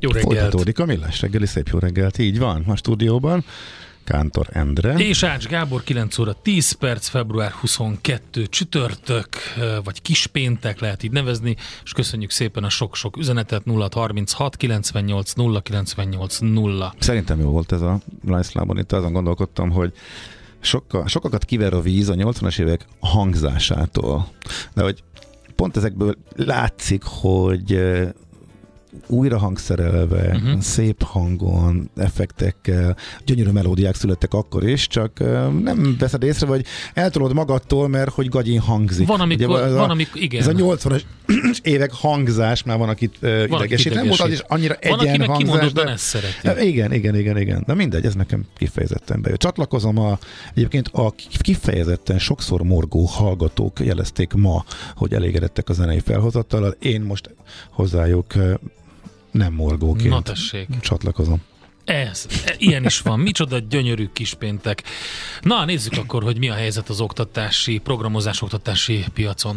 Jó reggelt! Folytatódik a millás reggeli, szép jó reggelt, így van, a stúdióban. Kántor Endre. És Ács Gábor, 9 óra 10 perc, február 22 csütörtök, vagy kispéntek lehet így nevezni, és köszönjük szépen a sok-sok üzenetet 0636 98 0 98 0. Szerintem jó volt ez a Lászlában, itt azon gondolkodtam, hogy sokkal, sokakat kiver a víz a 80-as évek hangzásától, de hogy pont ezekből látszik, hogy újra hangszerelve, uh-huh. szép hangon, effektekkel, gyönyörű melódiák születtek akkor is, csak nem veszed észre, vagy eltolod magadtól, mert hogy gagyin hangzik. Van, amikor, Ugye, van, a, amikor igen. Ez a 80-as évek hangzás, már van, akit uh, idegesít. Nem volt az is annyira van, egyen hangzás. de ezt szereti. Igen, igen, igen, igen. De mindegy, ez nekem kifejezetten bejött. Csatlakozom a, egyébként a kifejezetten sokszor morgó hallgatók jelezték ma, hogy elégedettek a zenei felhozattal. Én most hozzájuk nem morgóként Na tessék. csatlakozom. Ez, ilyen is van. Micsoda gyönyörű kispéntek. Na, nézzük akkor, hogy mi a helyzet az oktatási, programozás oktatási piacon.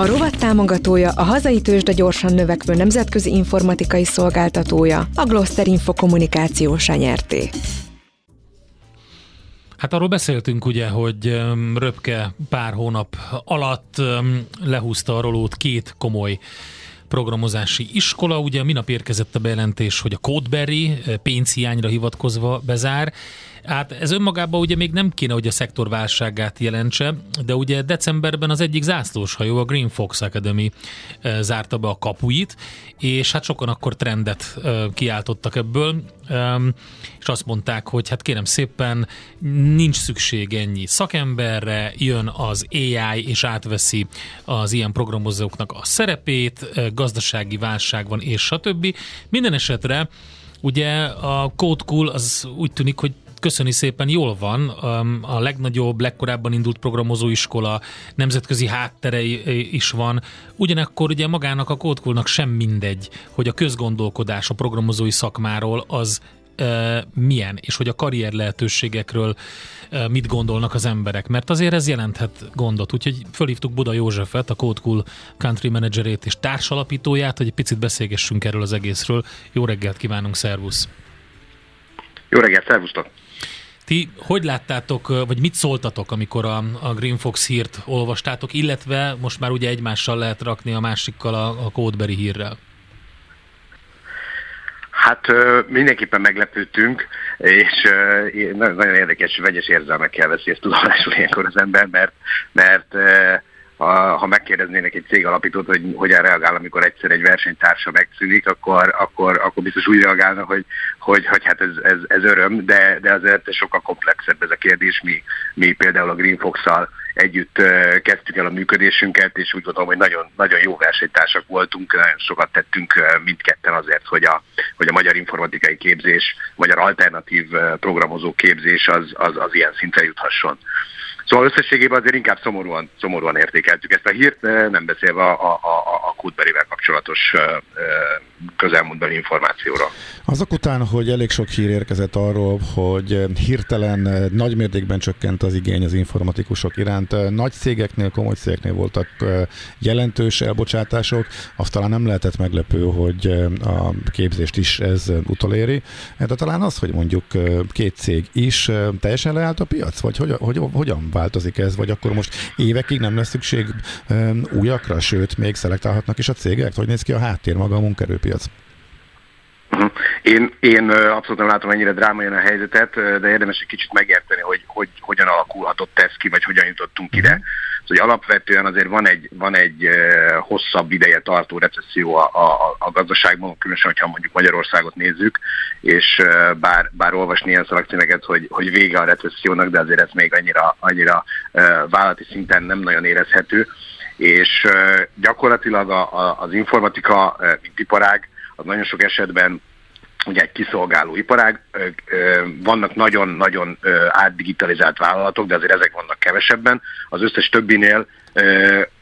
A rovat támogatója a hazai tőzsde gyorsan növekvő nemzetközi informatikai szolgáltatója, a Gloster Info kommunikációs nyerté. Hát arról beszéltünk ugye, hogy Röpke pár hónap alatt lehúzta a rolót két komoly programozási iskola. Ugye minap érkezett a bejelentés, hogy a Codeberry pénzhiányra hivatkozva bezár, Hát ez önmagában ugye még nem kéne, hogy a szektor válságát jelentse, de ugye decemberben az egyik zászlós hajó, a Green Fox Academy e, zárta be a kapuit, és hát sokan akkor trendet e, kiáltottak ebből, és azt mondták, hogy hát kérem szépen, nincs szükség ennyi szakemberre, jön az AI, és átveszi az ilyen programozóknak a szerepét, gazdasági válság van, és stb. Minden esetre Ugye a Code Cool az úgy tűnik, hogy köszöni szépen, jól van. A legnagyobb, legkorábban indult programozóiskola, nemzetközi háttere is van. Ugyanakkor ugye magának a kódkulnak sem mindegy, hogy a közgondolkodás a programozói szakmáról az milyen, és hogy a karrier lehetőségekről mit gondolnak az emberek, mert azért ez jelenthet gondot. Úgyhogy fölhívtuk Buda Józsefet, a Code Cool Country Managerét és társalapítóját, hogy egy picit beszélgessünk erről az egészről. Jó reggelt kívánunk, szervusz! Jó reggelt, szervusztok! Ti hogy láttátok, vagy mit szóltatok, amikor a, a Green Fox hírt olvastátok, illetve most már ugye egymással lehet rakni a másikkal a, a Codeberry hírrel? Hát mindenképpen meglepődtünk, és nagyon érdekes, vegyes érzelmekkel veszi ezt tudomásul ilyenkor az ember, mert, mert ha, megkérdeznének egy cég alapítót, hogy hogyan reagál, amikor egyszer egy versenytársa megszűnik, akkor, akkor, akkor biztos úgy reagálna, hogy, hogy, hogy hát ez, ez, ez öröm, de, de azért sokkal komplexebb ez a kérdés. Mi, mi például a Green Fox-szal együtt kezdtük el a működésünket, és úgy gondolom, hogy nagyon, nagyon jó versenytársak voltunk, nagyon sokat tettünk mindketten azért, hogy a, hogy a magyar informatikai képzés, magyar alternatív programozó képzés az, az, az ilyen szintre juthasson. Szóval összességében azért inkább szomorúan, szomorúan értékeltük ezt a hírt, nem beszélve a, a, a, a Kudberivel kapcsolatos közelmúltbeli információra. Azok után, hogy elég sok hír érkezett arról, hogy hirtelen nagy mértékben csökkent az igény az informatikusok iránt, nagy cégeknél, komoly cégeknél voltak jelentős elbocsátások, azt talán nem lehetett meglepő, hogy a képzést is ez utoléri, de talán az, hogy mondjuk két cég is teljesen leállt a piac, vagy hogy, hogy, hogyan változik ez, vagy akkor most évekig nem lesz szükség újakra, sőt, még szelektálhatnak is a cégek? Hogy néz ki a háttér maga a munkerőpiac? Mhm. Én, én abszolút nem látom ennyire drámaian a helyzetet, de érdemes egy kicsit megérteni, hogy, hogy hogyan alakulhatott ez ki, vagy hogyan jutottunk ide. Hogy alapvetően azért van egy, van egy hosszabb ideje tartó recesszió a, a, a gazdaságban, különösen, hogyha mondjuk Magyarországot nézzük, és bár, bár olvasni ilyen szalagcímeket, hogy, hogy vége a recessziónak, de azért ez még annyira, annyira vállalati szinten nem nagyon érezhető, és gyakorlatilag a, a, az informatika, mint iparág, az nagyon sok esetben ugye egy kiszolgáló iparág, vannak nagyon-nagyon átdigitalizált vállalatok, de azért ezek vannak kevesebben. Az összes többinél,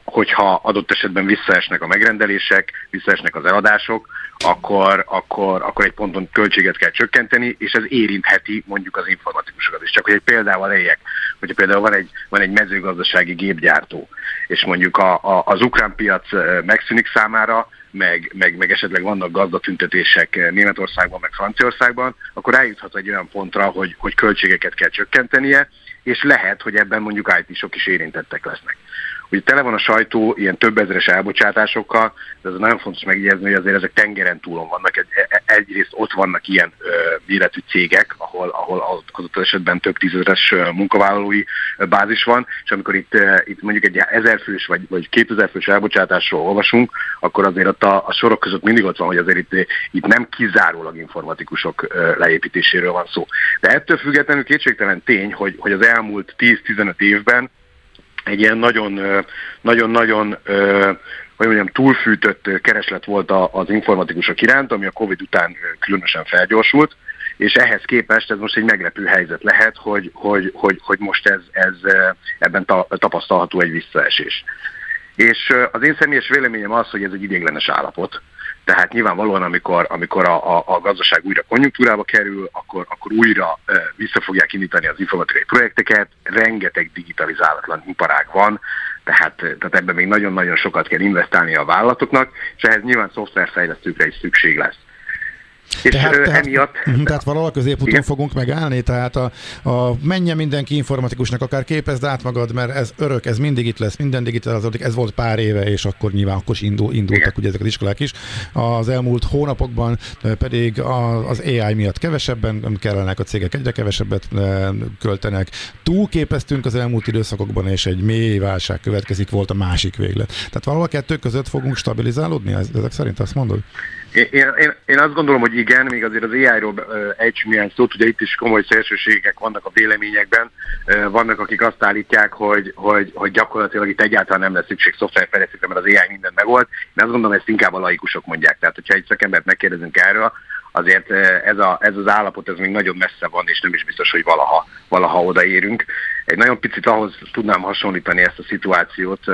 hogyha adott esetben visszaesnek a megrendelések, visszaesnek az eladások, akkor, akkor, akkor egy ponton költséget kell csökkenteni, és ez érintheti mondjuk az informatikusokat is. Csak hogy egy példával éljek, hogyha például van egy, van egy mezőgazdasági gépgyártó, és mondjuk a, a, az ukrán piac megszűnik számára, meg, meg, meg esetleg vannak gazdatüntetések Németországban, meg Franciaországban, akkor eljuthat egy olyan pontra, hogy, hogy költségeket kell csökkentenie, és lehet, hogy ebben mondjuk IT-sok is érintettek lesznek. Ugye tele van a sajtó ilyen több ezeres elbocsátásokkal, de ez nagyon fontos megjegyezni, hogy azért ezek tengeren túlon vannak. Egy, e, egyrészt ott vannak ilyen ö, méretű cégek, ahol, ahol az esetben több tízezeres munkavállalói bázis van, és amikor itt, itt mondjuk egy ezerfős vagy, vagy kétezerfős elbocsátásról olvasunk, akkor azért ott a, a sorok között mindig ott van, hogy azért itt, itt nem kizárólag informatikusok leépítéséről van szó. De ettől függetlenül kétségtelen tény, hogy, hogy az elmúlt 10-15 évben egy ilyen nagyon-nagyon hogy mondjam, túlfűtött kereslet volt az informatikusok iránt, ami a Covid után különösen felgyorsult, és ehhez képest ez most egy meglepő helyzet lehet, hogy, hogy, hogy, hogy most ez, ez ebben tapasztalható egy visszaesés. És az én személyes véleményem az, hogy ez egy idéglenes állapot, tehát nyilvánvalóan, amikor, amikor a, a, a gazdaság újra konjunktúrába kerül, akkor, akkor újra e, vissza fogják indítani az informatikai projekteket, rengeteg digitalizálatlan iparág van, tehát, tehát ebben még nagyon-nagyon sokat kell investálni a vállalatoknak, és ehhez nyilván szoftverfejlesztőkre is szükség lesz. És tehát, tehát, emiatt... Tehát valahol középúton igen. fogunk megállni, tehát a, a menjen mindenki informatikusnak, akár képezd át magad, mert ez örök, ez mindig itt lesz, minden digitalizálódik, ez volt pár éve, és akkor nyilván akkor is indul, indultak igen. ugye ezek az iskolák is. Az elmúlt hónapokban pedig az AI miatt kevesebben kellenek, a cégek egyre kevesebbet költenek. Túlképeztünk az elmúlt időszakokban, és egy mély válság következik, volt a másik véglet. Tehát valahol a kettő között fogunk stabilizálódni, ezek szerint azt mondod? Én, én, én azt gondolom, hogy igen, még azért az AI-ról ejtsünk néhány szót, ugye itt is komoly szélsőségek vannak a véleményekben, vannak, akik azt állítják, hogy, hogy, hogy gyakorlatilag itt egyáltalán nem lesz szükség szoftverfejlesztésre, mert az AI mindent megold. Én azt gondolom, ezt inkább a laikusok mondják. Tehát, hogyha egy szakembert megkérdezünk erről, azért ez, a, ez az állapot ez még nagyon messze van, és nem is biztos, hogy valaha, valaha odaérünk. Egy nagyon picit ahhoz tudnám hasonlítani ezt a szituációt,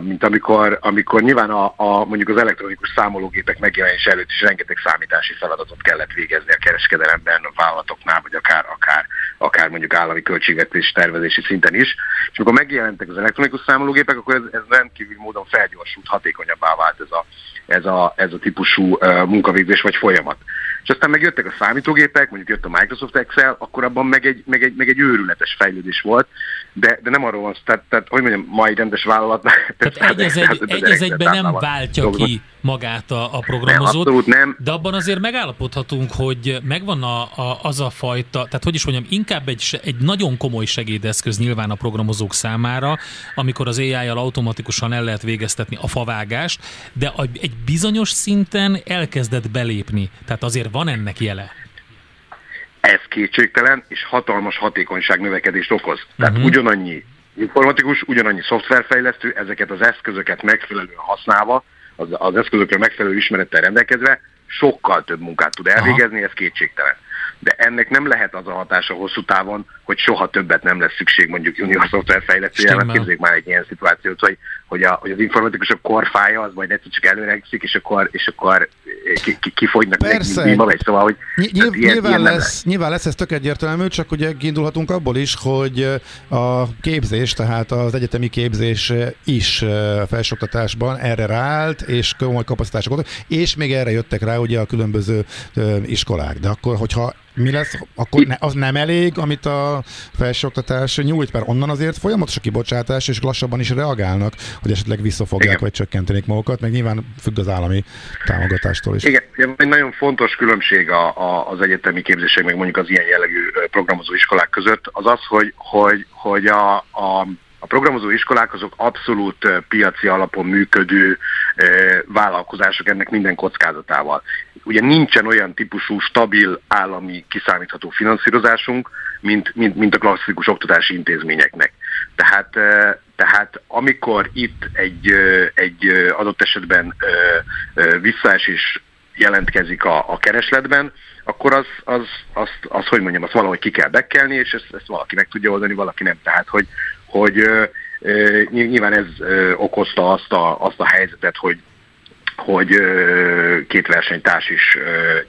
mint amikor, amikor nyilván a, a, mondjuk az elektronikus számológépek megjelenése előtt is rengeteg számítási feladatot kellett végezni a kereskedelemben, a vállalatoknál, vagy akár, akár, akár mondjuk állami költségvetés tervezési szinten is. És amikor megjelentek az elektronikus számológépek, akkor ez, ez rendkívül módon felgyorsult, hatékonyabbá vált ez a, ez a, ez a típusú munkavégzés vagy folyamat. És aztán megjöttek a számítógépek, mondjuk jött a Microsoft Excel, akkor abban meg egy, meg egy, meg egy őrületes fejlődés volt, de, de nem arról van tehát, tehát hogy mondjam, mai rendes vállalat. Tehát egy az, egy, egy az egyben nem váltja dolgokat. ki magát a, a programozót, nem, abszolút nem. de abban azért megállapodhatunk, hogy megvan a, a, az a fajta, tehát hogy is mondjam, inkább egy, egy nagyon komoly segédeszköz nyilván a programozók számára, amikor az AI-jal automatikusan el lehet végeztetni a favágást, de egy bizonyos szinten elkezdett belépni. Tehát azért van ennek jele. Ez kétségtelen, és hatalmas hatékonyság növekedést okoz. Tehát uh-huh. ugyanannyi informatikus, ugyanannyi szoftverfejlesztő, ezeket az eszközöket megfelelően használva, az, az eszközökre megfelelő ismerettel rendelkezve, sokkal több munkát tud elvégezni, Aha. ez kétségtelen de ennek nem lehet az a hatása hosszú távon, hogy soha többet nem lesz szükség mondjuk junior szoftverfejlesztője, mert képzeljük már egy ilyen szituációt, hogy, hogy, a, hogy az informatikusok korfája az majd egyszer csak előregszik, és akkor, és akkor ki, ki, kifogynak Persze. neki vagy, szóval, hogy Ny- nyilv, ilyen, nyilván, ilyen lesz, lesz. nyilván lesz ez tök egyértelmű, csak ugye kiindulhatunk abból is, hogy a képzés, tehát az egyetemi képzés is felsőoktatásban erre ráállt, és komoly kapacitások és még erre jöttek rá ugye a különböző iskolák. De akkor, hogyha mi lesz, akkor ne, az nem elég, amit a felsőoktatás nyújt, mert onnan azért folyamatos a kibocsátás, és lassabban is reagálnak, hogy esetleg visszafogják, Igen. vagy csökkentenék magukat, meg nyilván függ az állami támogatástól is. Igen, egy nagyon fontos különbség a, a, az egyetemi képzések, meg mondjuk az ilyen jellegű programozó iskolák között, az az, hogy, hogy, hogy a, a a programozó iskolák azok abszolút piaci alapon működő vállalkozások ennek minden kockázatával. Ugye nincsen olyan típusú stabil állami kiszámítható finanszírozásunk, mint, mint, mint a klasszikus oktatási intézményeknek. Tehát, tehát amikor itt egy, egy adott esetben visszaesés jelentkezik a, a keresletben, akkor az, az, az, az, hogy mondjam, azt valahogy ki kell bekelni, és ezt, ezt valaki meg tudja oldani, valaki nem. Tehát, hogy, hogy nyilván ez okozta azt a, azt a helyzetet, hogy hogy két versenytárs is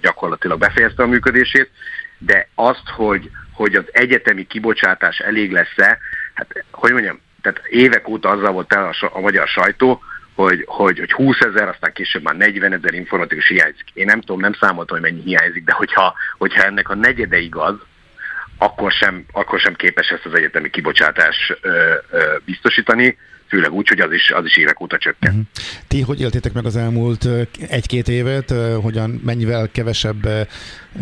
gyakorlatilag befejezte a működését, de azt, hogy, hogy az egyetemi kibocsátás elég lesz-e, hát hogy mondjam, tehát évek óta azzal volt el a, a magyar sajtó, hogy, hogy, hogy 20 ezer, aztán később már 40 ezer informatikus hiányzik. Én nem tudom, nem számoltam, hogy mennyi hiányzik, de hogyha, hogyha ennek a negyede igaz, akkor sem, akkor sem képes ezt az egyetemi kibocsátás ö, ö, biztosítani főleg úgy, hogy az is, az is évek óta csökken. Uh-huh. Ti hogy éltétek meg az elmúlt egy-két évet, hogyan, mennyivel kevesebb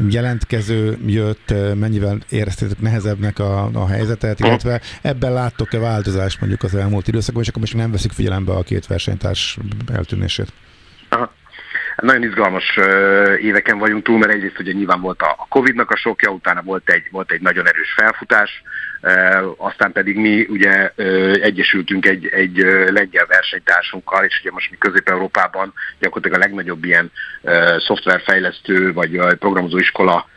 jelentkező jött, mennyivel éreztétek nehezebbnek a, a helyzetet, illetve ebben láttok-e változást mondjuk az elmúlt időszakban, és akkor most nem veszik figyelembe a két versenytárs eltűnését? Nagyon izgalmas éveken vagyunk túl, mert egyrészt ugye nyilván volt a Covid-nak a sokja, utána volt egy, volt egy nagyon erős felfutás, aztán pedig mi ugye egyesültünk egy, egy lengyel versenytársunkkal, és ugye most mi Közép-Európában gyakorlatilag a legnagyobb ilyen szoftverfejlesztő vagy programozó iskola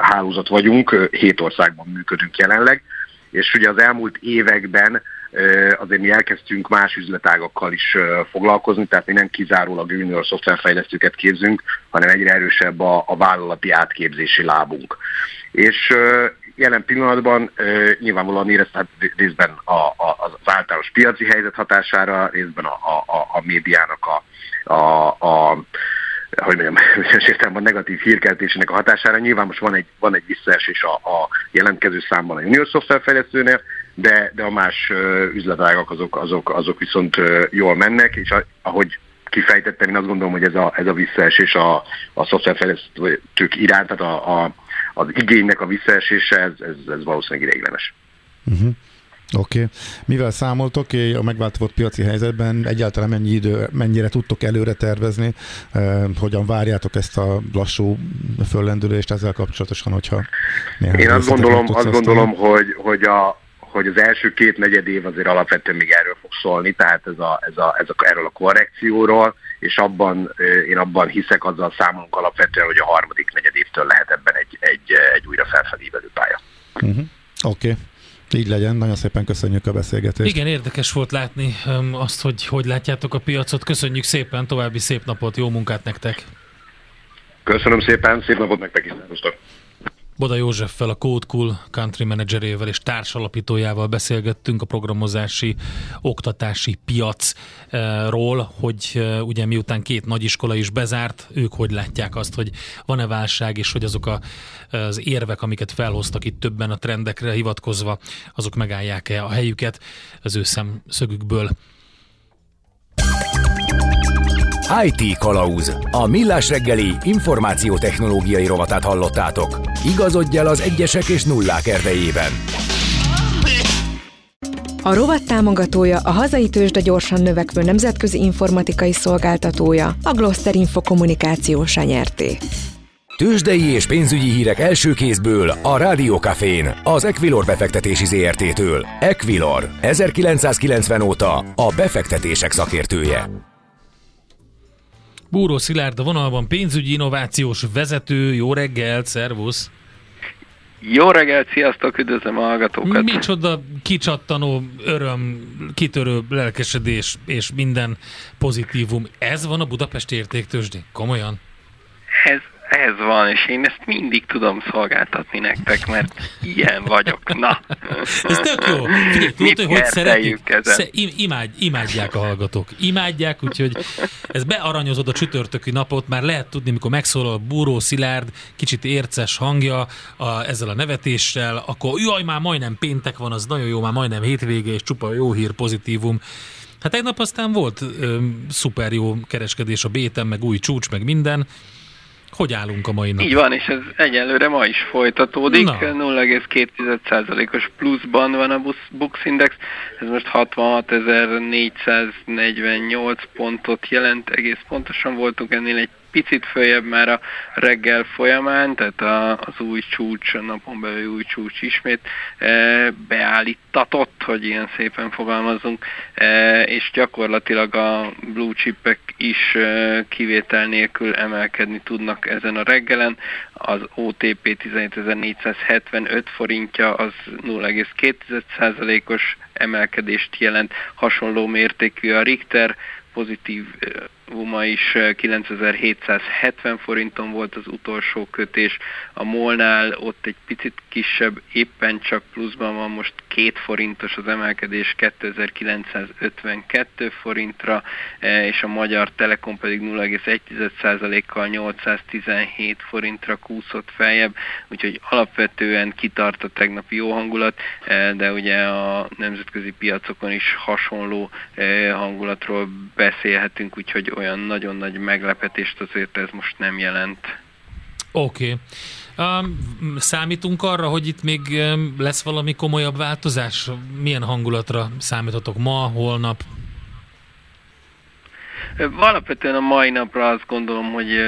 hálózat vagyunk, hét országban működünk jelenleg, és ugye az elmúlt években azért mi elkezdtünk más üzletágakkal is foglalkozni, tehát mi nem kizárólag junior szoftverfejlesztőket képzünk, hanem egyre erősebb a, a vállalati átképzési lábunk. És jelen pillanatban nyilvánvalóan érezhet részben a, a, az általános piaci helyzet hatására, részben a, a, a médiának a, a, a hogy mondjam, bizonyos értelemben negatív hírkeltésének a hatására. Nyilván most van egy, van egy visszaesés a, a jelentkező számban a junior szoftverfejlesztőnél, de, de a más üzletágak azok, azok, azok viszont jól mennek, és ahogy kifejtettem, én azt gondolom, hogy ez a, ez a visszaesés a, a szoftverfejlesztők iránt, tehát a, a, az igénynek a visszaesése, ez, ez, ez valószínűleg ideiglenes. Uh-huh. Oké. Okay. Mivel számoltok a megváltozott piaci helyzetben, egyáltalán mennyi idő, mennyire tudtok előre tervezni, eh, hogyan várjátok ezt a lassú föllendülést ezzel kapcsolatosan, hogyha Én azt gondolom, azt gondolom hogy, hogy a, hogy az első két negyed év azért alapvetően még erről fog szólni, tehát ez a, ez a, ez a, erről a korrekcióról, és abban, én abban hiszek, azzal számolunk alapvetően, hogy a harmadik negyed évtől lehet ebben egy, egy, egy újra felfelívelő pálya. Uh-huh. Oké. Okay. Így legyen, nagyon szépen köszönjük a beszélgetést. Igen, érdekes volt látni azt, hogy hogy látjátok a piacot. Köszönjük szépen, további szép napot, jó munkát nektek! Köszönöm szépen, szép napot nektek is, Boda Józseffel, a Code Cool country managerével és társalapítójával beszélgettünk a programozási, oktatási piacról, hogy ugye miután két nagyiskola is bezárt, ők hogy látják azt, hogy van-e válság, és hogy azok a, az érvek, amiket felhoztak itt többen a trendekre hivatkozva, azok megállják-e a helyüket az ő szemszögükből. IT Kalauz. A millás reggeli információtechnológiai rovatát hallottátok. Igazodj el az egyesek és nullák erdejében. A rovat támogatója a hazai tőzsde gyorsan növekvő nemzetközi informatikai szolgáltatója, a Gloster Info kommunikációs nyerté. Tőzsdei és pénzügyi hírek első kézből a Rádiókafén, az Equilor befektetési ZRT-től. Equilor, 1990 óta a befektetések szakértője. Búró Szilárd a vonalban pénzügyi innovációs vezető. Jó reggelt, szervusz! Jó reggelt, sziasztok, üdvözlöm a hallgatókat! Micsoda kicsattanó öröm, kitörő lelkesedés és minden pozitívum. Ez van a Budapesti értéktősdén? Komolyan? Ez van, és én ezt mindig tudom szolgáltatni nektek, mert ilyen vagyok. Na. Ez tök jó. Figyelj, tudod, hogy hogy szeretjük? Sze, imád, imádják a hallgatók. Imádják, úgyhogy ez bearanyozod a csütörtöki napot, már lehet tudni, mikor megszólal a Búró Szilárd, kicsit érces hangja a, ezzel a nevetéssel, akkor jaj, már majdnem péntek van, az nagyon jó, már majdnem hétvége, és csupa jó hír, pozitívum. Hát egy nap aztán volt ö, szuper jó kereskedés a béten, meg új csúcs, meg minden. Hogy állunk a mai nap? Így van, és ez egyelőre ma is folytatódik. 0,2%-os pluszban van a Bux Index. Ez most 66.448 pontot jelent. Egész pontosan voltunk ennél egy picit följebb már a reggel folyamán, tehát a, az új csúcs, a napon belül új csúcs ismét e, beállítatott, hogy ilyen szépen fogalmazunk, e, és gyakorlatilag a blue chipek is e, kivétel nélkül emelkedni tudnak ezen a reggelen. Az OTP 17.475 forintja az 0,2%-os emelkedést jelent, hasonló mértékű a Richter, pozitív Uma is 9770 forinton volt az utolsó kötés, a Molnál ott egy picit kisebb, éppen csak pluszban van most két forintos az emelkedés 2952 forintra, és a Magyar Telekom pedig 0,1%-kal 817 forintra kúszott feljebb, úgyhogy alapvetően kitart a tegnapi jó hangulat, de ugye a nemzetközi piacokon is hasonló hangulatról beszélhetünk, úgyhogy olyan nagyon nagy meglepetést azért ez most nem jelent. Oké. Okay. Um, számítunk arra, hogy itt még um, lesz valami komolyabb változás? Milyen hangulatra számítotok ma, holnap? Alapvetően a mai napra azt gondolom, hogy,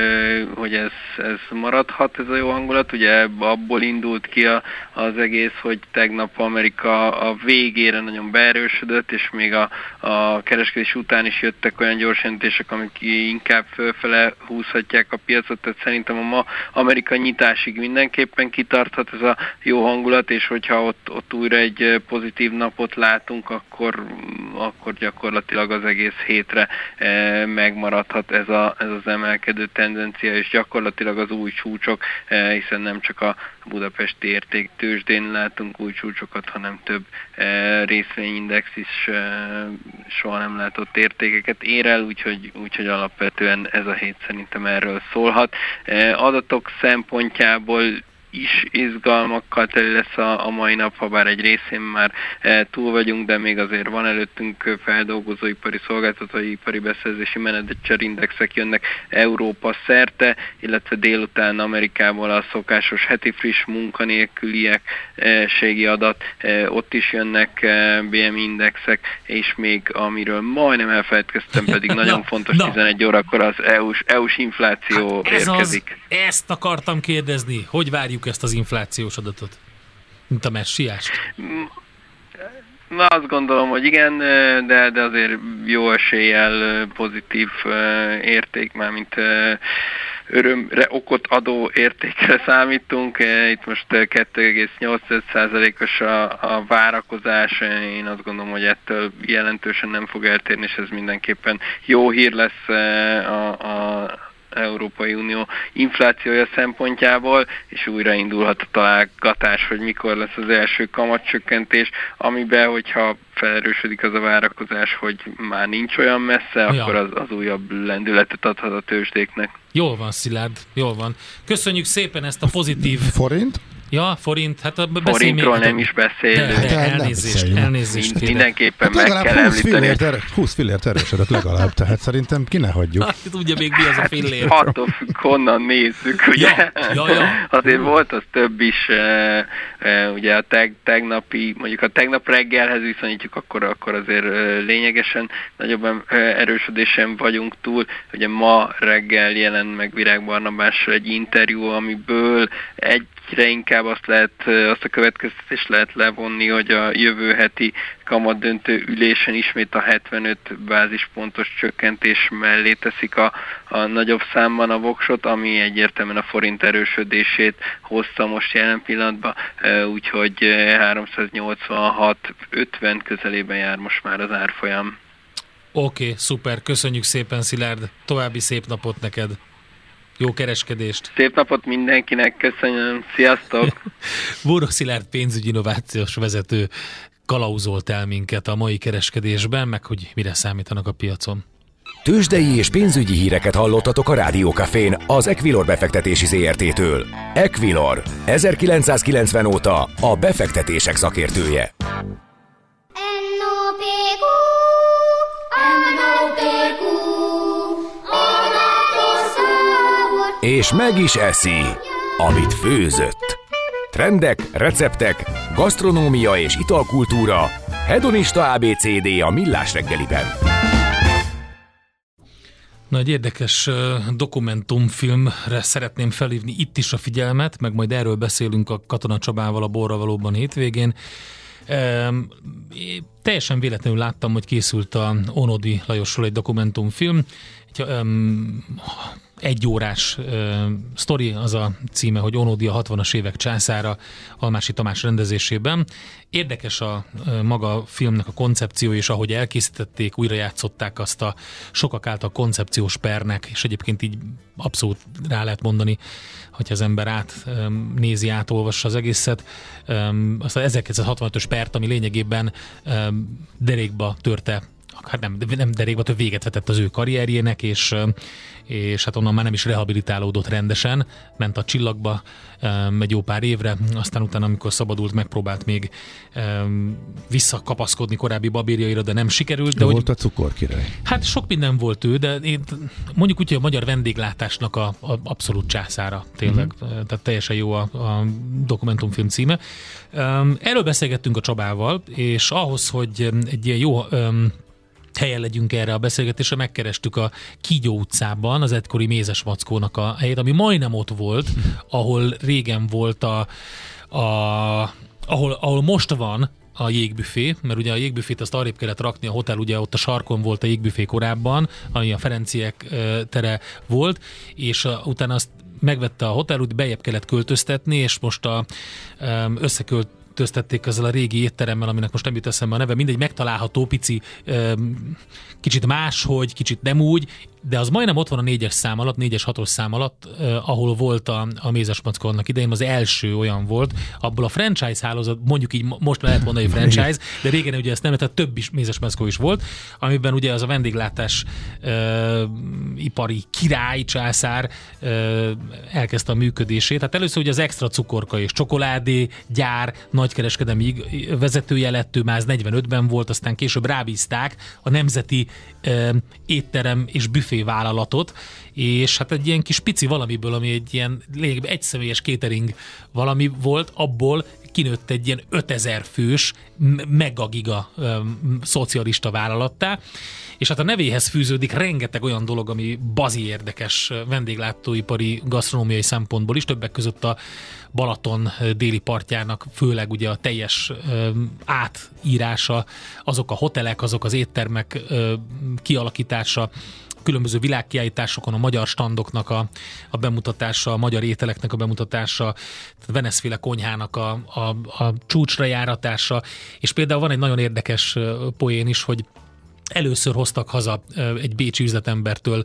hogy ez, ez maradhat, ez a jó hangulat. Ugye abból indult ki a, az egész, hogy tegnap Amerika a végére nagyon beerősödött, és még a, a kereskedés után is jöttek olyan gyors jelentések, amik inkább fölfele húzhatják a piacot, tehát szerintem a ma Amerika nyitásig mindenképpen kitarthat ez a jó hangulat, és hogyha ott, ott újra egy pozitív napot látunk, akkor, akkor gyakorlatilag az egész hétre megmaradhat ez, a, ez az emelkedő tendencia, és gyakorlatilag az új csúcsok, eh, hiszen nem csak a budapesti értéktősdén látunk új csúcsokat, hanem több eh, részvényindex is eh, soha nem látott értékeket ér el, úgyhogy, úgyhogy alapvetően ez a hét szerintem erről szólhat. Adatok szempontjából is izgalmakkal teli lesz a, a mai nap, ha bár egy részén már e, túl vagyunk, de még azért van előttünk feldolgozóipari, szolgáltatóipari beszerzési menedzserindexek jönnek Európa szerte, illetve délután Amerikából a szokásos heti friss munkanélküliek e, ségi adat, e, ott is jönnek e, BM indexek, és még amiről majdnem elfelejtkeztem, pedig nagyon fontos na. 11 órakor az EU-s, EU-s infláció hát ez érkezik. Az, ezt akartam kérdezni, hogy várjuk várjuk ezt az inflációs adatot? Mint a messiást? Na azt gondolom, hogy igen, de, de azért jó eséllyel pozitív érték, már mint örömre okot adó értékre számítunk. Itt most 2,8%-os a, a várakozás. Én azt gondolom, hogy ettől jelentősen nem fog eltérni, és ez mindenképpen jó hír lesz a, a Európai Unió inflációja szempontjából, és újra indulhat a találgatás, hogy mikor lesz az első kamatcsökkentés, amiben, hogyha felerősödik az a várakozás, hogy már nincs olyan messze, ja. akkor az, az újabb lendületet adhat a tőzsdéknek. Jól van, Szilárd, jól van. Köszönjük szépen ezt a pozitív... Forint? Ja, forint, hát a Forintról még, nem is beszélünk. De, de, elnézést, nem elnézést. Mind, mindenképpen hát meg kell 20 említeni. Fillért, erő, 20 fillért erősödött legalább, tehát szerintem ki ne hagyjuk. Hát, ugye még mi az a fillér? Hát, attól függ, honnan nézzük, ugye? Ja, ja, ja. Azért volt az több is, e, e, ugye a teg, tegnapi, mondjuk a tegnap reggelhez viszonyítjuk, akkor, akkor azért e, lényegesen nagyobb erősödésen vagyunk túl. Ugye ma reggel jelent meg Virág Barnabásra egy interjú, amiből egy egyre inkább azt, lehet, azt a következtetést lehet levonni, hogy a jövő heti kamatdöntő ülésen ismét a 75 bázispontos csökkentés mellé teszik a, a nagyobb számban a voksot, ami egyértelműen a forint erősödését hozta most jelen pillanatban, úgyhogy 386-50 közelében jár most már az árfolyam. Oké, okay, szuper, köszönjük szépen Szilárd, további szép napot neked! Jó kereskedést! Szép napot mindenkinek, köszönöm, sziasztok! Búró Szilárd pénzügyi innovációs vezető kalauzolt el minket a mai kereskedésben, meg hogy mire számítanak a piacon. Tőzsdei és pénzügyi híreket hallottatok a Rádiókafén az Equilor befektetési ZRT-től. Equilor, 1990 óta a befektetések szakértője. És meg is eszi, amit főzött. Trendek, receptek, gasztronómia és italkultúra, hedonista ABCD a millás reggeliben. Na, egy érdekes dokumentumfilmre szeretném felhívni itt is a figyelmet, meg majd erről beszélünk a Katona Csabával a Borra valóban hétvégén. Um, teljesen véletlenül láttam, hogy készült a Onodi Lajosról egy dokumentumfilm. Egy, um, egy órás uh, sztori, az a címe, hogy Onodi a 60-as évek császára Almási Tamás rendezésében. Érdekes a uh, maga filmnek a koncepció, és ahogy elkészítették, újra játszották azt a sokak által koncepciós pernek, és egyébként így abszolút rá lehet mondani, hogy az ember át um, nézi, átolvassa az egészet. Um, azt a 1965-ös pert, ami lényegében um, derékba törte hát nem, nem derékba, több véget vetett az ő karrierjének, és, és hát onnan már nem is rehabilitálódott rendesen, ment a csillagba egy jó pár évre, aztán utána, amikor szabadult, megpróbált még visszakapaszkodni korábbi babérjaira, de nem sikerült. De, de volt hogy, a cukorkirály. Hát sok minden volt ő, de én, mondjuk úgy, hogy a magyar vendéglátásnak a, a abszolút császára tényleg, mm-hmm. tehát teljesen jó a, a dokumentumfilm címe. Erről beszélgettünk a Csabával, és ahhoz, hogy egy ilyen jó um, helyen legyünk erre a beszélgetésre, megkerestük a Kígyó utcában az egykori Mézes Mackónak a helyét, ami majdnem ott volt, ahol régen volt a, a ahol, ahol most van a jégbüfé, mert ugye a jégbüfét azt arrébb kellett rakni, a hotel ugye ott a sarkon volt a jégbüfé korábban, ami a Ferenciek tere volt, és utána azt megvette a hotel, úgy bejebb kellett költöztetni, és most a, összekölt kettőztették ezzel a régi étteremmel, aminek most nem jut eszembe a neve, mindegy megtalálható pici, kicsit máshogy, kicsit nem úgy, de az majdnem ott van a négyes szám alatt, négyes hatos szám alatt, eh, ahol volt a, a Mézes annak idején, az első olyan volt, abból a franchise hálózat, mondjuk így most lehet mondani, hogy franchise, de régen ugye ezt nem, tehát több is Mézes is volt, amiben ugye az a vendéglátás eh, ipari király, császár eh, elkezdte a működését. Tehát először ugye az extra cukorka és csokoládé gyár nagykereskedelmi vezetője lett, ő már 45-ben volt, aztán később rábízták a Nemzeti eh, Étterem és Büfé büfé vállalatot, és hát egy ilyen kis pici valamiből, ami egy ilyen lényegében egyszemélyes catering valami volt, abból kinőtt egy ilyen 5000 fős megagiga um, szocialista vállalattá, és hát a nevéhez fűződik rengeteg olyan dolog, ami bazi érdekes vendéglátóipari gasztronómiai szempontból is, többek között a Balaton déli partjának főleg ugye a teljes um, átírása, azok a hotelek, azok az éttermek um, kialakítása, különböző világkiállításokon a magyar standoknak a, a bemutatása, a magyar ételeknek a bemutatása, Veneszféle konyhának a, a, a csúcsra járatása, és például van egy nagyon érdekes poén is, hogy először hoztak haza egy bécsi üzletembertől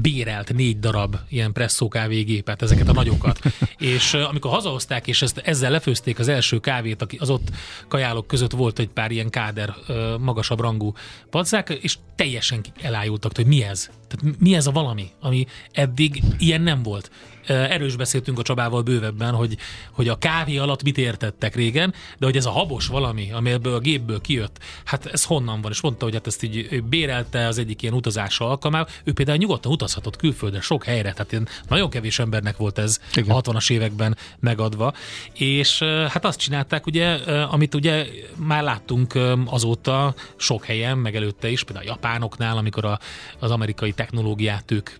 bérelt négy darab ilyen presszó kávégépet, ezeket a nagyokat. és amikor hazahozták, és ezt, ezzel lefőzték az első kávét, az ott kajálok között volt egy pár ilyen káder magasabb rangú padzák, és teljesen elájultak, hogy mi ez? Tehát mi ez a valami, ami eddig ilyen nem volt? Erről is beszéltünk a Csabával bővebben, hogy, hogy a kávé alatt mit értettek régen, de hogy ez a habos valami, ami ebből a gépből kijött, hát ez honnan van? És mondta, hogy hát ezt így bérelte az egyik ilyen utazása alkalmával. Ő például nyugodtan utazhatott külföldre, sok helyre, tehát ilyen nagyon kevés embernek volt ez Igen. a 60-as években megadva. És hát azt csinálták, ugye, amit ugye már láttunk azóta sok helyen, meg előtte is, például a japánoknál, amikor a, az amerikai technológiát ők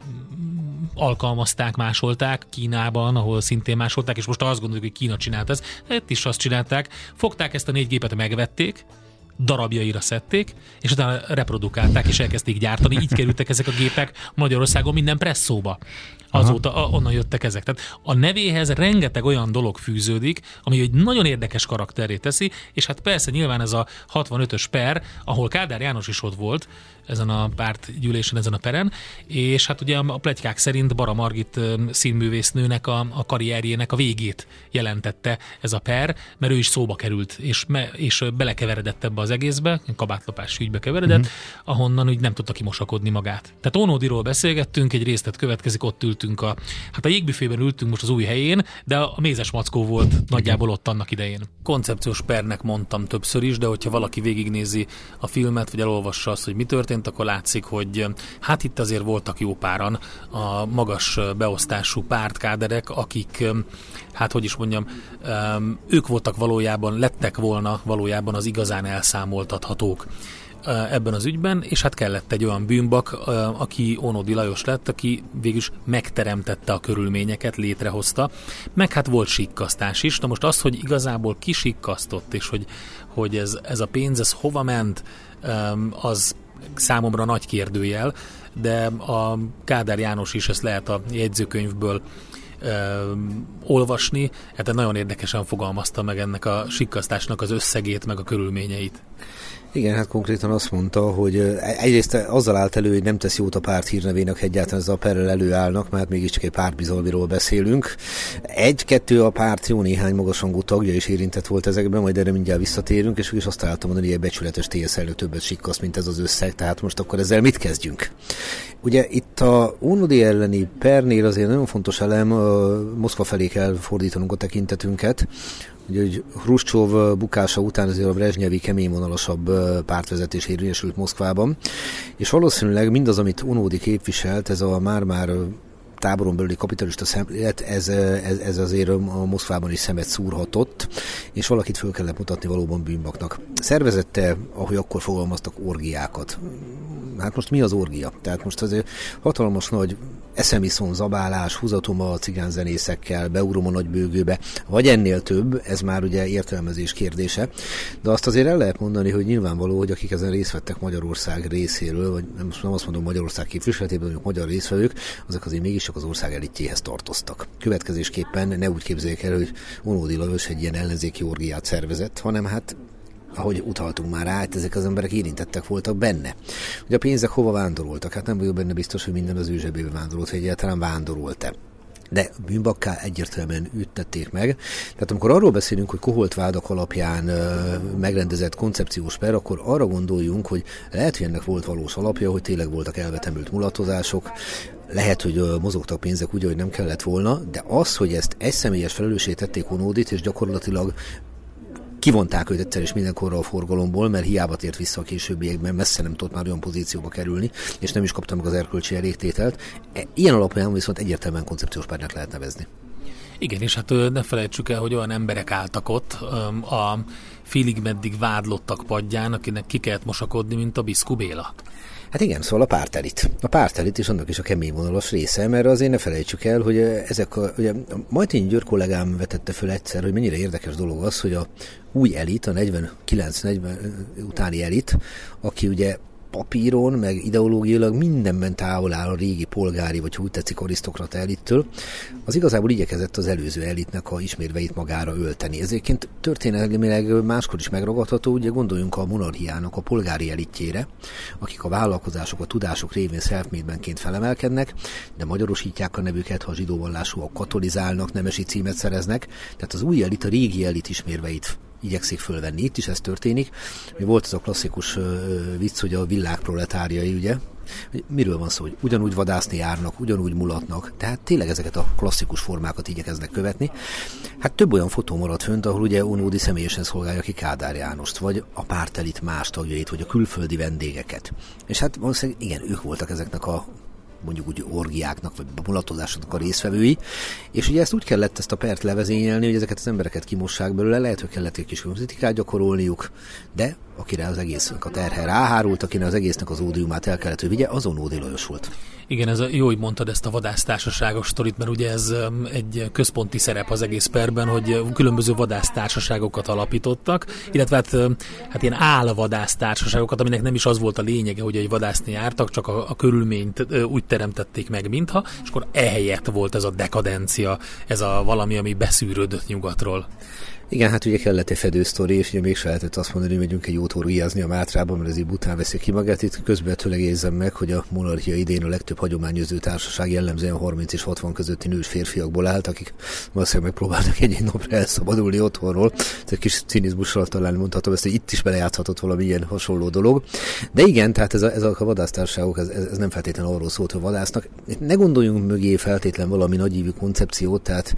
alkalmazták, másolták Kínában, ahol szintén másolták, és most azt gondoljuk, hogy Kína csinált ez. Itt is azt csinálták. Fogták ezt a négy gépet, megvették, darabjaira szedték, és utána reprodukálták, és elkezdték gyártani. Így kerültek ezek a gépek Magyarországon minden presszóba. Azóta a, onnan jöttek ezek. Tehát a nevéhez rengeteg olyan dolog fűződik, ami egy nagyon érdekes karakterét teszi, és hát persze nyilván ez a 65-ös per, ahol Kádár János is ott volt, ezen a pártgyűlésen, ezen a peren, és hát ugye a pletykák szerint Bara Margit színművésznőnek a, a karrierjének a végét jelentette ez a per, mert ő is szóba került, és, me, és belekeveredett ebbe az egészbe, kabátlopás ügybe keveredett, mm-hmm. ahonnan úgy nem tudta kimosakodni magát. Tehát Onódiról beszélgettünk, egy részlet következik, ott ültünk a, hát a jégbüfében ültünk most az új helyén, de a mézes mackó volt nagyjából ott annak idején. Koncepciós pernek mondtam többször is, de hogyha valaki végignézi a filmet, vagy elolvassa azt, hogy mi történt, akkor látszik, hogy hát itt azért voltak jó páran a magas beosztású pártkáderek, akik hát hogy is mondjam, ők voltak valójában, lettek volna valójában az igazán elszámoltathatók ebben az ügyben, és hát kellett egy olyan bűnbak, aki Onodi Lajos lett, aki végülis megteremtette a körülményeket, létrehozta, meg hát volt sikkasztás is. Na most az, hogy igazából kisikkasztott, és hogy, hogy ez, ez a pénz, ez hova ment, az számomra nagy kérdőjel, de a Kádár János is ezt lehet a jegyzőkönyvből ö, olvasni, hát nagyon érdekesen fogalmazta meg ennek a sikkasztásnak az összegét, meg a körülményeit. Igen, hát konkrétan azt mondta, hogy egyrészt azzal állt elő, hogy nem tesz jót a párt hírnevének, egyáltalán ezzel a perrel előállnak, mert mégiscsak egy pártbizalmiról beszélünk. Egy-kettő a párt jó néhány magasrangú tagja is érintett volt ezekben, majd erre mindjárt visszatérünk, és is azt találtam mondani, hogy egy becsületes TSZ elő többet sikkasz, mint ez az összeg, tehát most akkor ezzel mit kezdjünk? Ugye itt a Unodi elleni pernél azért nagyon fontos elem, Moszkva felé kell fordítanunk a tekintetünket, Ugye, hogy Hruscsov bukása után azért a Brezsnyevi keményvonalasabb pártvezetés érvényesült Moszkvában, és valószínűleg mindaz, amit Unódi képviselt, ez a már-már táboron belüli kapitalista szemlélet, ez, ez, ez azért a Moszkvában is szemet szúrhatott, és valakit föl kellett mutatni valóban bűnbaknak. Szervezette, ahogy akkor fogalmaztak, orgiákat. Hát most mi az orgia? Tehát most azért hatalmas nagy eszemiszon, zabálás, húzatom a cigánzenészekkel, beugrom a nagybőgőbe, vagy ennél több, ez már ugye értelmezés kérdése, de azt azért el lehet mondani, hogy nyilvánvaló, hogy akik ezen részt vettek Magyarország részéről, vagy nem, nem azt mondom Magyarország képviseletében, hanem magyar részvevők, azok azért mégiscsak az ország elitjéhez tartoztak. Következésképpen ne úgy képzeljék el, hogy Onódi Lajos egy ilyen ellenzéki orgiát szervezett, hanem hát ahogy utaltunk már rá, hát ezek az emberek érintettek voltak benne. Hogy a pénzek hova vándoroltak? Hát nem vagyok benne biztos, hogy minden az ő zsebébe vándorolt, hogy egyáltalán vándorolt-e de bűnbakká egyértelműen üttették meg. Tehát amikor arról beszélünk, hogy koholt vádak alapján ö, megrendezett koncepciós per, akkor arra gondoljunk, hogy lehet, hogy ennek volt valós alapja, hogy tényleg voltak elvetemült mulatozások, lehet, hogy mozogtak pénzek úgy, hogy nem kellett volna, de az, hogy ezt egy személyes felelőssé tették Onódit, és gyakorlatilag kivonták őt egyszer és mindenkorra a forgalomból, mert hiába tért vissza a későbbiekben, messze nem tudott már olyan pozícióba kerülni, és nem is kapta meg az erkölcsi elégtételt. E, ilyen alapján viszont egyértelműen koncepciós párnak lehet nevezni. Igen, és hát ne felejtsük el, hogy olyan emberek álltak ott a félig meddig vádlottak padján, akinek ki kellett mosakodni, mint a Biszku. Hát igen, szóval a pártelit. A pártelit is annak is a kemény vonalas része, mert azért ne felejtsük el, hogy ezek a, ugye Majtényi György kollégám vetette föl egyszer, hogy mennyire érdekes dolog az, hogy a új elit, a 49-40 utáni elit, aki ugye papíron, meg ideológiailag mindenben távol áll a régi polgári, vagy úgy tetszik, arisztokrata elittől, az igazából igyekezett az előző elitnek a ismérveit magára ölteni. Ezért történelmileg máskor is megragadható, ugye gondoljunk a monarchiának a polgári elitjére, akik a vállalkozások, a tudások révén self felemelkednek, de magyarosítják a nevüket, ha a zsidó vallásúak katolizálnak, nemesi címet szereznek, tehát az új elit a régi elit ismérveit igyekszik fölvenni. Itt is ez történik. Volt ez a klasszikus vicc, hogy a világ proletáriai, ugye, Miről van szó, hogy ugyanúgy vadászni járnak, ugyanúgy mulatnak, tehát tényleg ezeket a klasszikus formákat igyekeznek követni. Hát több olyan fotó maradt fönt, ahol ugye Onódi személyesen szolgálja ki Kádár Jánost, vagy a pártelit más tagjait, vagy a külföldi vendégeket. És hát valószínűleg igen, ők voltak ezeknek a mondjuk úgy orgiáknak, vagy mulatozásoknak a részvevői, és ugye ezt úgy kellett ezt a pert levezényelni, hogy ezeket az embereket kimossák belőle, lehet, hogy kellett egy kis kritikát gyakorolniuk, de akire az egésznek a terhe ráhárult, akinek az egésznek az ódiumát el kellett, hogy vigye, azon Ódi volt. Igen, ez a, jó, hogy mondtad ezt a vadásztársaságos sztorit, mert ugye ez egy központi szerep az egész perben, hogy különböző vadásztársaságokat alapítottak, illetve hát, hát ilyen állvadásztársaságokat, aminek nem is az volt a lényege, hogy egy vadászni jártak, csak a, a körülményt úgy teremtették meg, mintha, és akkor ehelyett volt ez a dekadencia, ez a valami, ami beszűrődött nyugatról. Igen, hát ugye kellett egy fedősztori, és ugye még se lehetett azt mondani, hogy megyünk egy jót órujázni a Mátrában, mert így bután veszi ki magát. Itt közben érzem meg, hogy a monarchia idén a legtöbb hagyományozó társaság jellemzően 30 és 60 közötti nős férfiakból állt, akik valószínűleg megpróbálnak egy-egy napra elszabadulni otthonról. Egy kis cinizmussal talán mondhatom ezt, hogy itt is belejátszhatott valami ilyen hasonló dolog. De igen, tehát ez a, ez a vadásztárságok, ez, ez, nem feltétlenül arról szólt, hogy vadásznak. Ne gondoljunk mögé feltétlen valami nagyívű koncepciót, tehát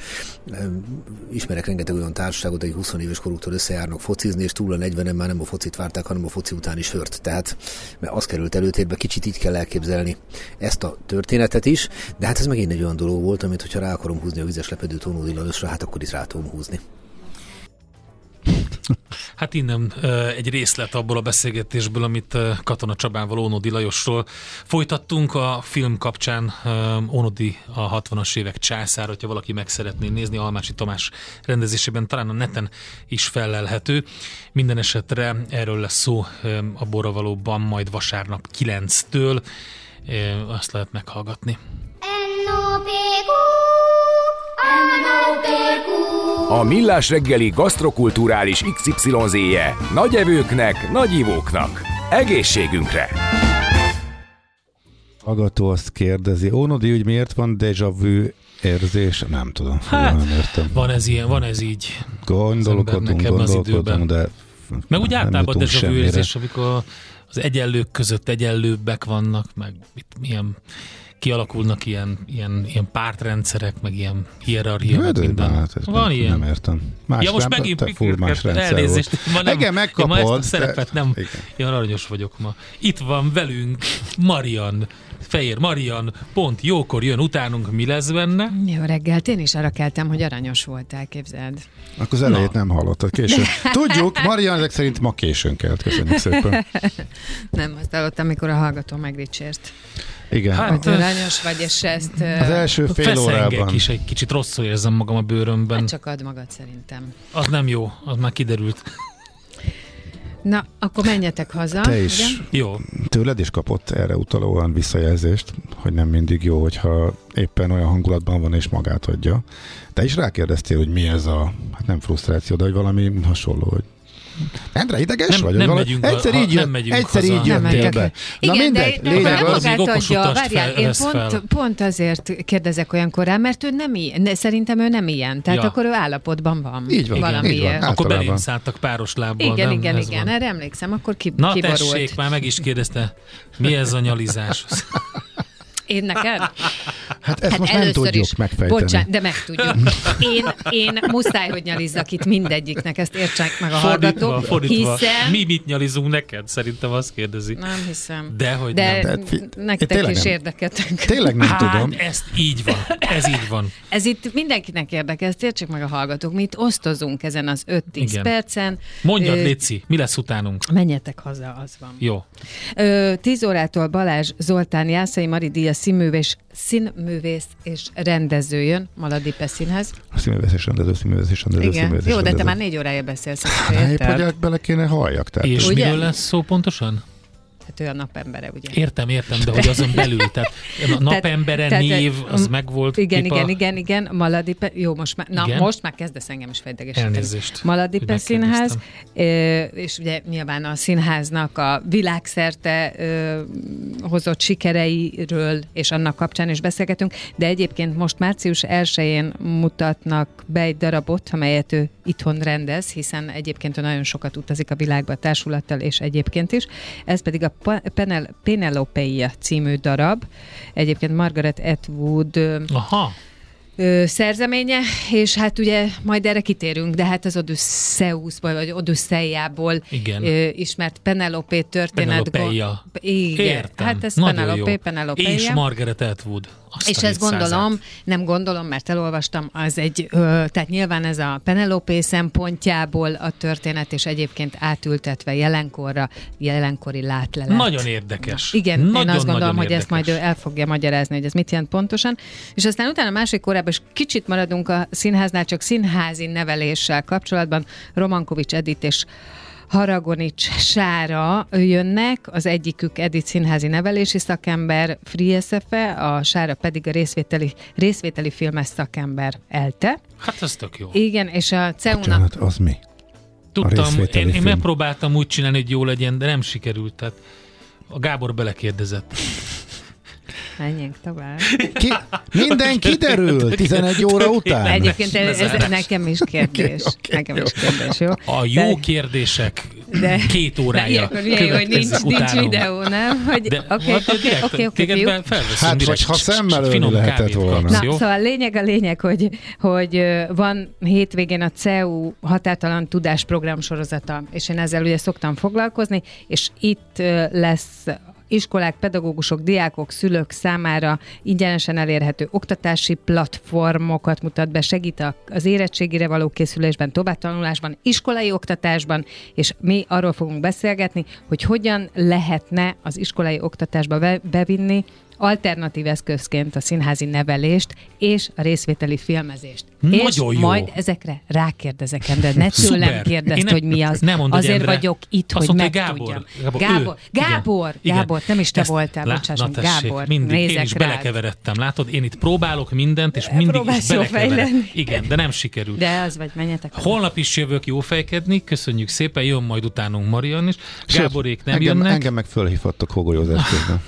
um, ismerek rengeteg olyan társaságot, egy 20 éves koruktól összejárnak focizni, és túl a 40 már nem a focit várták, hanem a foci utáni sört. Tehát mert az került előtérbe, kicsit így kell elképzelni ezt a történetet is, de hát ez megint egy olyan dolog volt, amit hogyha rá akarom húzni a vizes lepedő Tónódi Lajosra, hát akkor is rá tudom húzni. Hát innen egy részlet abból a beszélgetésből, amit Katona Csabával Ónodi Lajosról folytattunk a film kapcsán. Ónodi a 60-as évek császár, hogyha valaki meg szeretné nézni, Almási Tamás rendezésében talán a neten is felelhető. Minden esetre erről lesz szó a Boravalóban majd vasárnap 9-től. Azt lehet meghallgatni. A Millás reggeli gasztrokulturális XYZ-je nagy evőknek, nagy ivóknak. Egészségünkre! Agató azt kérdezi, Ónodi ügy miért van deja vu érzés? Nem tudom. Hát, nem értem. Van ez ilyen, van ez így. Gondolkodunk, gondolkodunk, de meg úgy általában deja vu érzés, amikor az egyenlők között egyenlőbbek vannak, meg mit, milyen kialakulnak ilyen, ilyen, ilyen pártrendszerek, meg ilyen hierarchia, meg minden. Hát, Van nem, ilyen. Nem értem. Más, ja, most nem, megint full más rendszer elnézést. Ma nem, Igen, megkapod. ma ezt a szerepet nem, igen. ilyen aranyos vagyok ma. Itt van velünk Marian, Fehér Marian, pont jókor jön utánunk, mi lesz benne? Jó reggelt, én is arra keltem, hogy aranyos voltál, képzeld. Akkor az elejét Na. nem hallottad, későn. Tudjuk, Marian ezek szerint ma későn kelt, köszönjük szépen. nem, azt hallottam, amikor a hallgató megdicsért. Igen. Hát, hogy aranyos vagy, és ezt... Az első fél órában. is, egy kicsit rosszul érzem magam a bőrömben. Hát csak ad magad szerintem. Az nem jó, az már kiderült. Na, akkor menjetek haza. Te is. Igen? Jó. Tőled is kapott erre utalóan visszajelzést, hogy nem mindig jó, hogyha éppen olyan hangulatban van és magát adja. Te is rákérdeztél, hogy mi ez a, hát nem frusztráció, de hogy valami hasonló, hogy Endre, ideges nem, vagy? Nem valami? megyünk, egyszer így, nem megyünk egyszer haza. így jöttél be. Igen, Na mindegy, de, lényeg az, az adja. Várjál, én pont, pont azért kérdezek olyan korán, mert ő nem ilyen, szerintem ő nem ilyen. Tehát ja. akkor ő állapotban van. Így van, valami így van. Akkor belém szálltak páros lábbal. Igen, nem? igen, igen, erre emlékszem, akkor ki, Na kiborult. tessék, már meg is kérdezte, mi ez a nyalizás? Én neked? Hát ezt hát most nem tudjuk is, megfejteni. Bocsánat, de megtudjuk. Én, én muszáj, hogy nyalizzak itt mindegyiknek, ezt értsek meg a fordítva, hallgatók. Fordítva. Hiszen... Mi mit nyalizunk neked? Szerintem azt kérdezi. Nem hiszem. De hogy de nem. De nektek is nem. érdeketek. Tényleg nem hát, tudom. ezt így van. Ez így van. Ez itt mindenkinek érdekel, ezt értsék meg a hallgatók. Mi itt osztozunk ezen az 5-10 Igen. percen. Mondjad, Léci, mi lesz utánunk? Menjetek haza, az van. Jó. Ö, 10 órától Balázs Zoltán Jászai Mari Díja színművés, színművész és rendező jön Maladipe színhez. Színművész és rendező, színművész és rendező, Igen. színművész Jó, de rendező. te már négy órája beszélsz. Hát, hogy bele kéne halljak. Tehát. És Ugye? miről lesz szó pontosan? Hát ő a napembere, ugye? Értem, értem, de hogy azon belül, tehát a napembere tehát, név, az megvolt. Igen, pipa. igen, igen, igen, Maladipe, jó, most már, na, igen? most már kezdesz engem is fejtegesíteni. Elnézést. Maladipe színház, és ugye nyilván a színháznak a világszerte hozott sikereiről, és annak kapcsán is beszélgetünk, de egyébként most március 1-én mutatnak be egy darabot, amelyet ő itthon rendez, hiszen egyébként ő nagyon sokat utazik a világba a társulattal, és egyébként is. Ez pedig a Penel- Penelopeia című darab. Egyébként Margaret Atwood Aha ö, szerzeménye, és hát ugye majd erre kitérünk, de hát az Odysseus, vagy Odysseiából ö, ismert Penelope történet. Penelopeia. Igen, Értem. hát ez Nagyon Penelope, jó. Penelopeia. És Margaret Atwood. Azt és ezt gondolom, százát. nem gondolom, mert elolvastam, az egy, ö, tehát nyilván ez a Penelope szempontjából a történet, és egyébként átültetve jelenkorra, jelenkori látlelet. Nagyon érdekes. Igen, nagyon, én azt gondolom, hogy érdekes. ezt majd ő el fogja magyarázni, hogy ez mit jelent pontosan. És aztán utána a másik korában is kicsit maradunk a színháznál, csak színházi neveléssel kapcsolatban. Romankovics Edith és Haragonics Sára jönnek, az egyikük Edith színházi nevelési szakember, Frieszefe, a Sára pedig a részvételi, részvételi filmes szakember Elte. Hát ez tök jó. Igen, és a CEUNA... Bocsánat, az mi? Tudtam, én, én megpróbáltam úgy csinálni, hogy jó legyen, de nem sikerült. Tehát a Gábor belekérdezett. Menjünk tovább. Ki, minden kiderül 11 óra után. Egyébként ez, ez nekem is kérdés. okay, nekem is kérdés, jó? A jó De... kérdések de, két órája de ilyenkor hogy nincs, nincs videó, nem? Hogy oké, oké, oké, oké, Hát, vagy ha szemmel ölni lehetett volna. Na, szóval lényeg a lényeg, hogy, hogy van hétvégén a CEU határtalan tudás program sorozata, és én ezzel ugye szoktam foglalkozni, és itt lesz iskolák, pedagógusok, diákok, szülők számára ingyenesen elérhető oktatási platformokat mutat be, segít az érettségire való készülésben, továbbtanulásban, iskolai oktatásban, és mi arról fogunk beszélgetni, hogy hogyan lehetne az iskolai oktatásba bevinni alternatív eszközként a színházi nevelést és a részvételi filmezést. Nagyon és jó. majd ezekre rákérdezek, Endre, ne tőlem kérdezd, hogy mi az. Nem mondod, Azért Endre. vagyok itt, Azt hogy mondta, megtudjam. Gábor. Gábor, Ő. Gábor, Igen. Gábor, nem is te Ezt- voltál, lá- na meg, tessék, Gábor, mindig, én is rád. belekeveredtem, látod? Én itt próbálok mindent, és mindig is Próbálsz jó fej belekeveredtem. Igen, de nem sikerült. De az vagy, menjetek. Holnap is jövök jófejkedni, köszönjük szépen, jön majd utánunk Marian is. Gáborék nem engem, jönnek. Engem meg fölhívhattok.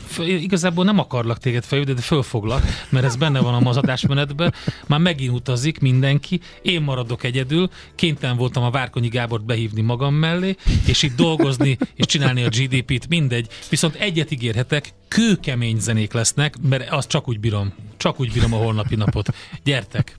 F- Igazából nem akarlak téged felhívni, de fölfoglak, mert ez benne van a mazadásmenetben. Már megint utazik mindenki, én maradok egyedül, kénytelen voltam a Várkonyi Gábort behívni magam mellé, és itt dolgozni, és csinálni a GDP-t, mindegy. Viszont egyet ígérhetek, kőkemény zenék lesznek, mert azt csak úgy bírom. Csak úgy bírom a holnapi napot. Gyertek!